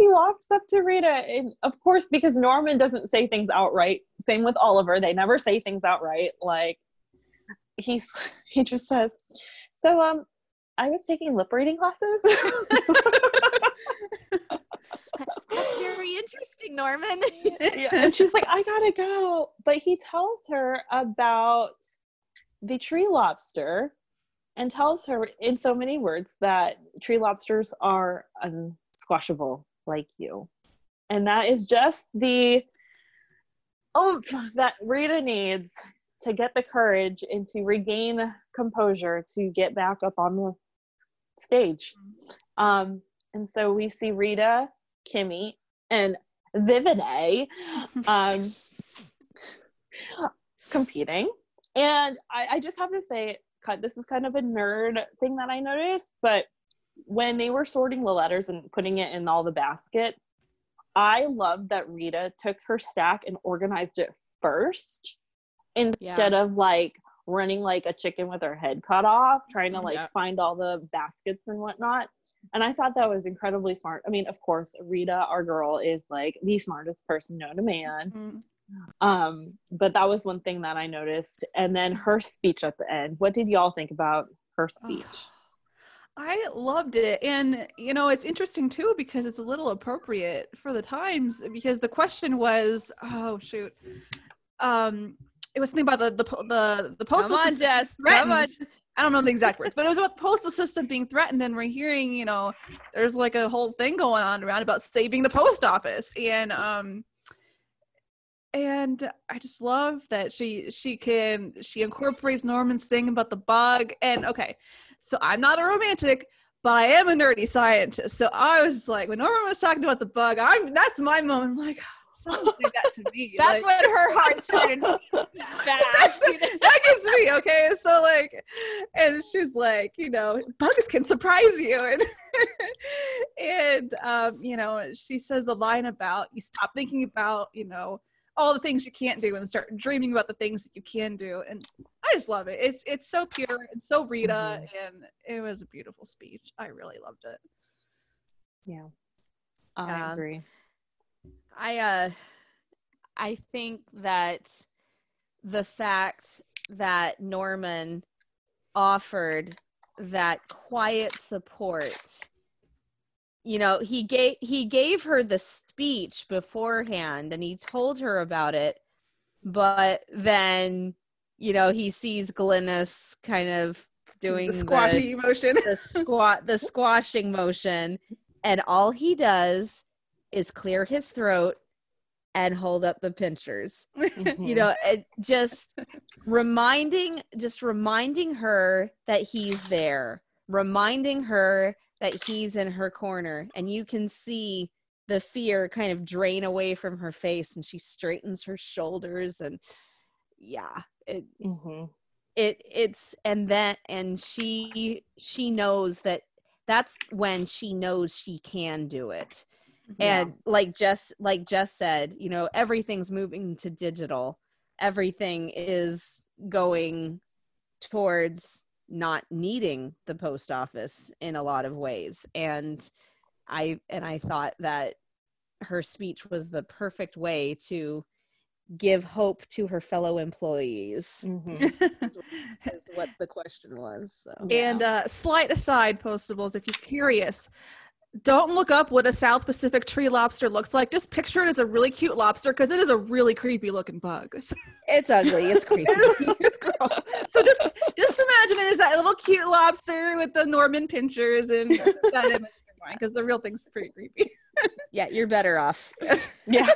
walks up to Rita, and of course, because Norman doesn't say things outright. Same with Oliver; they never say things outright. Like he's [laughs] he just says, "So, um, I was taking lip reading classes." [laughs] That's very interesting, Norman. yeah, and she's like, I gotta go. But he tells her about the tree lobster and tells her in so many words that tree lobsters are unsquashable like you. And that is just the oomph that Rita needs to get the courage and to regain composure to get back up on the stage. Um, and so we see Rita, Kimmy, and Vivine [laughs] um, competing. And I, I just have to say, cut- this is kind of a nerd thing that I noticed, but when they were sorting the letters and putting it in all the basket, I love that Rita took her stack and organized it first instead of like running like a chicken with her head cut off, trying to like Yeah. find all the baskets and whatnot. And I thought that was incredibly smart. I mean, of course, Rita, our girl, is like the smartest person known to man. Mm. Um, but that was one thing that I noticed. And then her speech at the end. What did y'all think about her speech? I loved it. And, you know, it's interesting too because it's a little appropriate for the times because the question was, oh, shoot. Um, it was something about the the the, the postal Come on, system Jess. Come on. threatened. I don't know the exact words, but it was about the postal system being threatened, and we're hearing, you know, there's like a whole thing going on around about saving the post office, and um, and I just love that she she can she incorporates Norman's thing about the bug, and okay, so I'm not a romantic, but I am a nerdy scientist, so I was like, when Norman was talking about the bug, I'm that's my moment, I'm like. Someone do that to me. [laughs] That's like, when her heart [laughs] started [laughs] that gets me okay? So like and she's like you know bugs can surprise you. And and um you know she says the line about you stop thinking about you know all the things you can't do and start dreaming about the things that you can do and i just love it it's it's so pure and so rita Mhm. and it was a beautiful speech i really loved it Yeah. I Um, agree. I uh I think that the fact that Norman offered that quiet support you know he gave he gave her the speech beforehand and he told her about it but then you know he sees Glynis kind of doing the squashy motion the squat the [laughs] squashing motion and all he does is clear his throat and hold up the pinchers you Mhm. know it just reminding just reminding her that he's there reminding her that he's in her corner and you can see the fear kind of drain away from her face and she straightens her shoulders and yeah it Mhm. it it's and then and she she knows that that's when she knows she can do it Yeah. and like Jess like Jess said, you know, everything's moving to digital. Everything is going towards not needing the post office in a lot of ways. And I and I thought that her speech was the perfect way to give hope to her fellow employees. Mhm. [laughs] [laughs] Is what the question was. So. And uh, slight aside, postables, if you're curious, don't look up what a South Pacific tree lobster looks like. Just picture it as a really cute lobster because it is a really creepy looking bug. [laughs] It's ugly. It's creepy. it's gross. So just just imagine it as that little cute lobster with the Norman pinchers and that image in your mind because the real thing's pretty creepy. [laughs] yeah, you're better off. [laughs] yeah.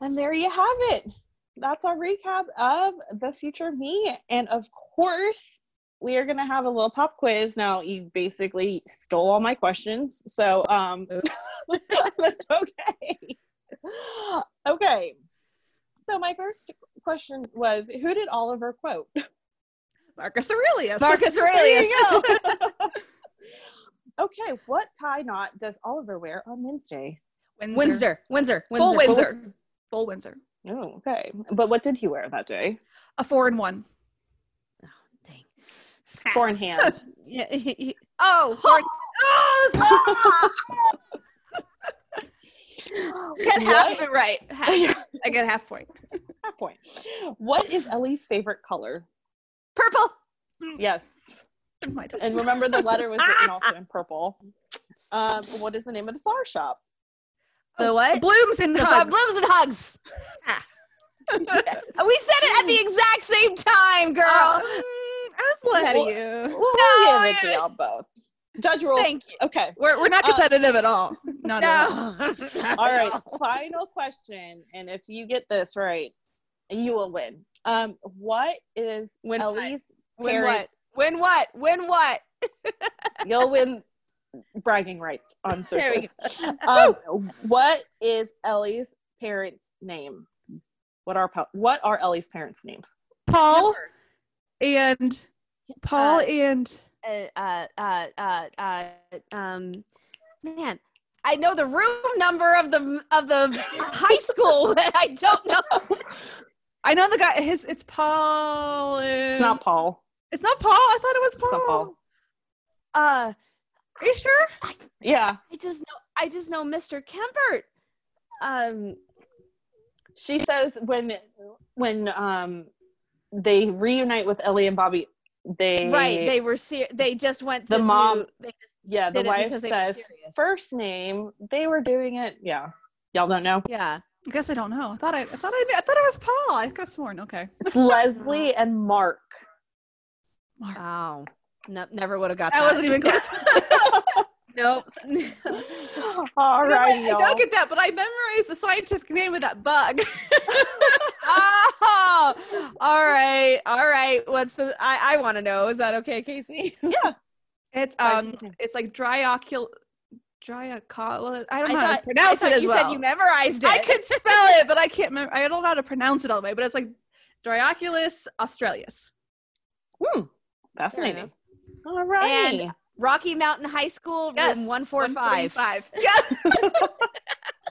and there you have it. That's our recap of the future me. And of course, we are going to have a little pop quiz. Now, you basically stole all my questions. So, um, [laughs] that's okay. Okay. So, my first question was Who did Oliver quote? Marcus Aurelius. Marcus There Aurelius. You go. okay. What tie knot does Oliver wear on Wednesday? Windsor. Windsor. Windsor. Full Windsor. Windsor. Full Windsor. Oh, okay. But what did he wear that day? A four and one. Oh, dang. Four in hand. [laughs] Yeah, he- he- Oh, [gasps] four oh, and- [laughs] get half of it right. Half. I get half point. Half point. What is Ellie's favorite color? purple. Hmm. Yes. [laughs] And remember, the letter was written also in [laughs] purple. Um, what is the name of the flower shop? The what? blooms and The hugs. blooms and hugs. [laughs] We said it at the exact same time, girl. Uh, I was a little ahead of you. We'll No, give it to y'all both. Judge rules. Thank you. Okay. We're, we're not Uh, competitive at all. Not at all. No. All right. Final question. And if you get this right, you will win. Um, what is Win what? Ellie's Win what? parents? Win what? Win what? [laughs] You'll win bragging rights on There we socials. [laughs] um, what is Ellie's parents' name? What are what are Ellie's parents' names? Paul and Paul Uh, and Uh, uh, uh, uh, uh, um, man, I know the room number of the of the high school, [laughs] but I don't know. I know the guy. His it's Paul. And, It's not Paul. It's not Paul. I thought it was Paul. Paul. Uh, Are you sure? Yeah, I just know. I just know Mr. Kempert. Um, she says when when um they reunite with Ellie and Bobby, they right? They were ser- They just went to The mom- Do, they just, yeah the wife because they were says first name. They were doing it. Yeah, y'all don't know. yeah. I guess I don't know. I thought I, I thought I, knew- I thought it was Paul. I could have sworn. Okay. It's Leslie and Mark. Mark. Oh, no, never would have got That that. wasn't even close. [laughs] Nope. [laughs] All You know what? right, I y'all. don't get that, but I memorized the scientific name of that bug. [laughs] oh, all right, all right. What's the? I I want to know. Is that okay, Casey? yeah. it's um, Scientific name. it's like dryocul, dryocul. I don't I know how thought, to pronounce I it as you well. said you memorized it. I could spell it, but I can't. Mem- I don't know how to pronounce it all the way. But it's like Dryoculus australis. Hmm. Fascinating. enough. All right. And Rocky Mountain High School, Yes, room one four five. 145. Yeah. [laughs]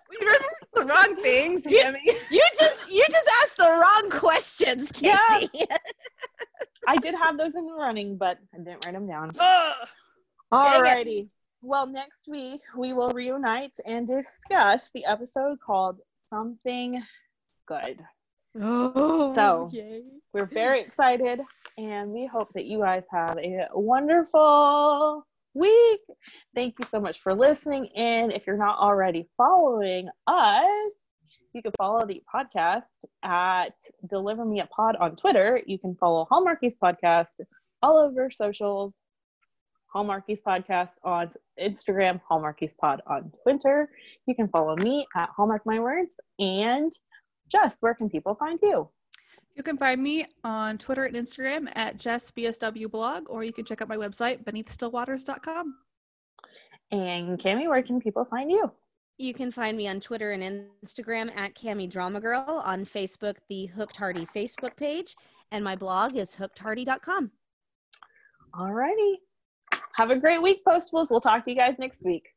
we remember the wrong things, You- Tammy. You just you just asked the wrong questions, Casey. Yeah. I did have those in the running, but I didn't write them down. Ugh. All righty. Well, next week we will reunite and discuss the episode called Something Good. Oh, So- yay. We're very excited and we hope that you guys have a wonderful week. Thank you so much for listening And If you're not already following us, you can follow the podcast at Deliver Me a Pod on Twitter. You can follow Hallmarkies Podcast all over socials. Hallmarkies Podcast on Instagram, Hallmarkies Pod on Twitter. You can follow me at Hallmark My Words. And Jess, where can people find you? You can find me on Twitter and Instagram at JessBSWblog, or you can check out my website, beneathstillwaters.com. And Cami, where can people find you? You can find me on Twitter and Instagram at Cami Drama Girl, on Facebook, the Hooked Hardy Facebook page, and my blog is hookedhardy.com. Alrighty. Have a great week, Postables. We'll talk to you guys next week.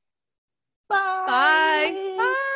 Bye. Bye. Bye.